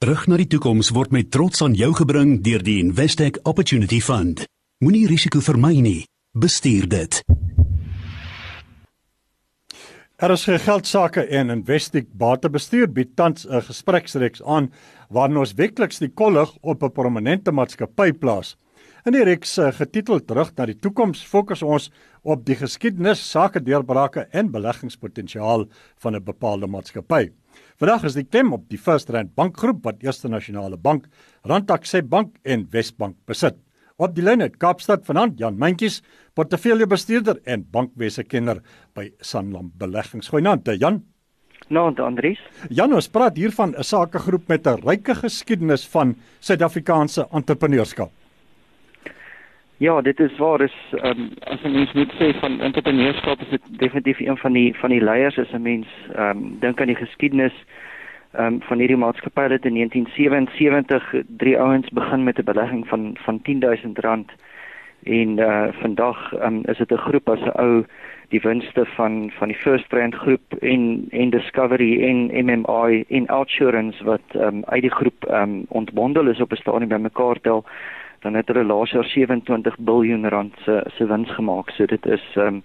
Terug na die toekoms word met trots aan jou gebring deur die Investec Opportunity Fund. Moenie risiko vermy nie. Bestuur dit. Er is geldsaake en Investec Batebestuur bied tans 'n gespreksreeks aan waarin ons weekliks die kollig op 'n prominente maatskappy plaas. In die reeks eh, getitel Terug na die toekoms fokus ons op die geskiedenis, sake deurbrake en beleggingspotensiaal van 'n bepaalde maatskappy. Vandag is die klem op die First Rand Bankgroep wat Eerste Nasionale Bank, Randtaxeb Bank en Wesbank besit. Op die lyn uit Kaapstad vanaand Jan Mentjies, portefeuljebestuurder en bankwese kenner by Sanlam Beleggings. Goeienaand, eh, Jan. Nou, Andries. Jan, ons praat hier van 'n sakegroep met 'n ryke geskiedenis van Suid-Afrikaanse entrepreneurskap. Ja, dit is waar is um, as 'n mens moet sê van entrepreneurskap is dit definitief een van die van die leiers. As 'n mens ehm um, dink aan die geskiedenis ehm um, van hierdie maatskappy het in 1977 drie ouens begin met 'n belegging van van R10000 en uh vandag um, is dit 'n groep as 'n ou die winste van van die First Brand groep en en Discovery en MMI en Outsurance wat um, uit die groep um, ontbondel is op 'n stadium bymekaar tel dan het hulle laas jaar 27 miljard rand se se wins gemaak. So dit is um,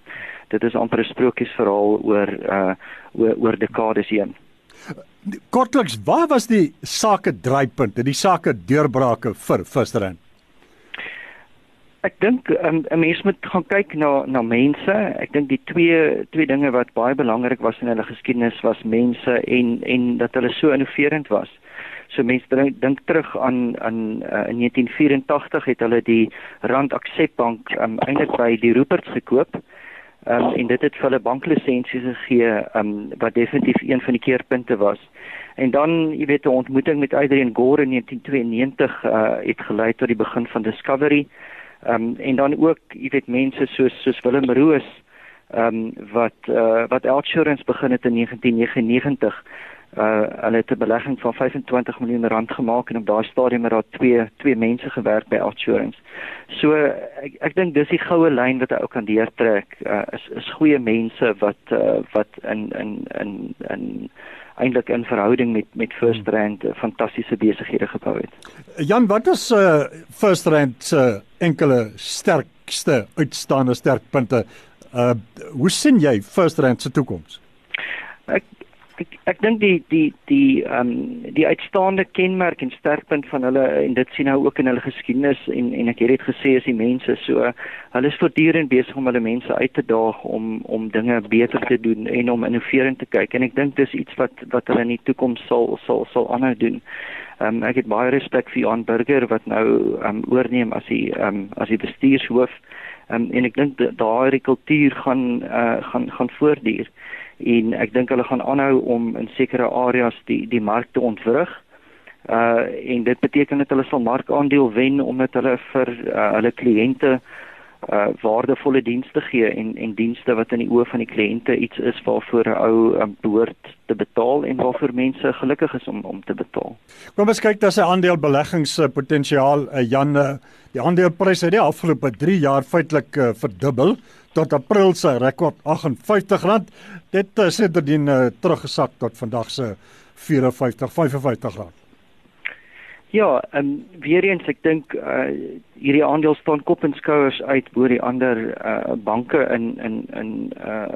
dit is amper 'n sprokiesverhaal oor uh oor oor dekades heen. Kortliks, waar was die sake draaipunt, die sake deurbrake vir Fisterand? Ek dink um, 'n mens moet gaan kyk na na mense. Ek dink die twee twee dinge wat baie belangrik was in hulle geskiedenis was mense en en dat hulle so innoverend was. So mense dink terug aan aan uh, in 1984 het hulle die Rand Accept Bank um, eintlik by die Rupert's gekoop. Um, en dit het vir hulle banklisensies gegee um, wat definitief een van die keerpunte was. En dan, jy weet, 'n ontmoeting met Adrian Gore in 1992 uh, het gelei tot die begin van Discovery. Um, en dan ook, jy weet, mense soos soos Willem Roos ehm um, wat uh, wat Outsurance begin het in 1999 uh hulle het 'n belegging van 25 miljoen rand gemaak en op daai stadium het daar twee twee mense gewerk by Assurance. So ek ek dink dis die goue lyn wat hy ook kan deurtrek. Uh is is goeie mense wat uh wat in in in in eintlik in verhouding met met First Rand uh, fantastiese besighede gebou het. Jan, wat is uh First Rand se enkele sterkste uitstaande sterkpunte? Uh hoe sien jy First Rand se toekoms? Ek ek ek dink die die die ehm um, die uitstaande kenmerk en sterkpunt van hulle en dit sien nou ook in hulle geskiedenis en en ek het dit gesê as die mense so hulle is voortdurend besig om hulle mense uit te daag om om dinge beter te doen en om innoverend te kyk en ek dink dis iets wat wat hulle in die toekoms sal sal sal aanhou doen. Ehm um, ek het baie respek vir Johan Burger wat nou ehm um, oorneem as die ehm um, as die bestuurshoof. Ehm um, en ek dink daai kultuur gaan uh, gaan gaan voortduur en ek dink hulle gaan aanhou om in sekere areas die die mark te ontwrig. Uh en dit beteken dat hulle sal markandeel wen omdat hulle vir uh, hulle kliënte uh waardevolle dienste gee en en dienste wat in die oë van die kliënte iets is waarvoor 'n ou um, behoort te betaal en waarvoor mense gelukkig is om om te betaal. Kom ons kyk na sy aandeel beleggingspotensiaal. Uh, Jan, uh, die aandeleprys het die afgelope 3 jaar feitelik uh, verdubbel tot April se rekord R58. Dit uh, sedertdien uh, teruggesak tot vandag se 54 55 rand. Ja, en um, weer eens ek dink uh, hierdie aandeel staan kop en skouers uit bo die ander uh, banke in in in uh,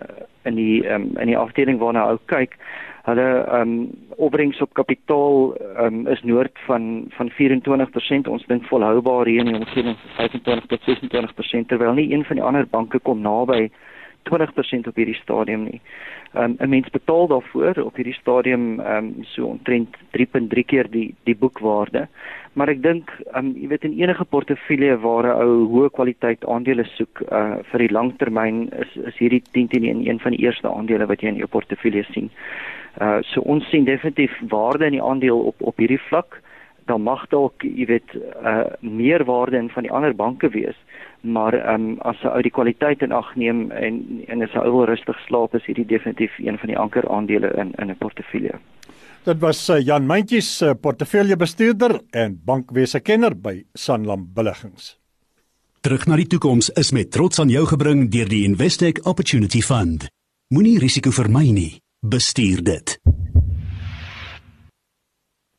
in die um, in die afdeling waarna ou kyk. Hulle um opbrengs op kapitaal um is noord van van 24%. Ons dink volhoubaar hier in die omgewing van 25 tot 26% terwyl nie een van die ander banke kom naby 20% op hierdie stadium nie um, 'n mens betaal daarvoor op hierdie stadium um, so omtrent 3.3 keer die die boekwaarde. Maar ek dink um, jy weet in enige portefeulje waar 'n ou hoë kwaliteit aandele soek uh, vir die langtermyn is is hierdie 10 teen 1 een van die eerste aandele wat jy in jou portefeulje sien. Uh, so ons sien definitief waarde in die aandeel op op hierdie vlak dan mag dalk jy weet uh, meer waarde in van die ander banke wees maar ehm um, as 'n ou die kwaliteit in ag neem en en as 'n ou rustig slaap is hierdie definitief een van die anker aandele in in 'n portefeulje. Dit was uh, Jan Mentjies, uh, portefeuljebestuurder en bankwese kenner by Sanlam Beleggings. Terug na die toekoms is met trots aan jou gebring deur die Investec Opportunity Fund. Moenie risiko vermy nie, bestuur dit.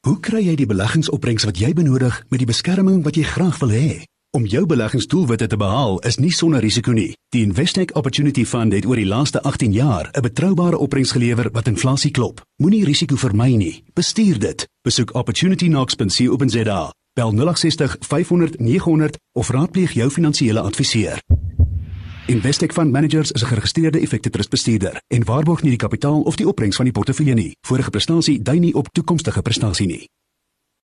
Hoe kry jy die beleggingsopbrengs wat jy benodig met die beskerming wat jy graag wil hê? Om jou beleggingsdoelwitte te behaal is nie sonder risiko nie. Die Investec Opportunity Fund het oor die laaste 18 jaar 'n betroubare opbrengs gelewer wat inflasie klop. Moenie risiko vermy nie. Bestuur dit. Besoek opportunitynox.co.za. Bel 0860 500 900 of raadpleeg jou finansiële adviseur. Investec Fund Managers is 'n geregistreerde effekte trust bestuurder en waarborg nie die kapitaal of die opbrengs van die portefeulje nie. Vorige prestasie dui nie op toekomstige prestasie nie.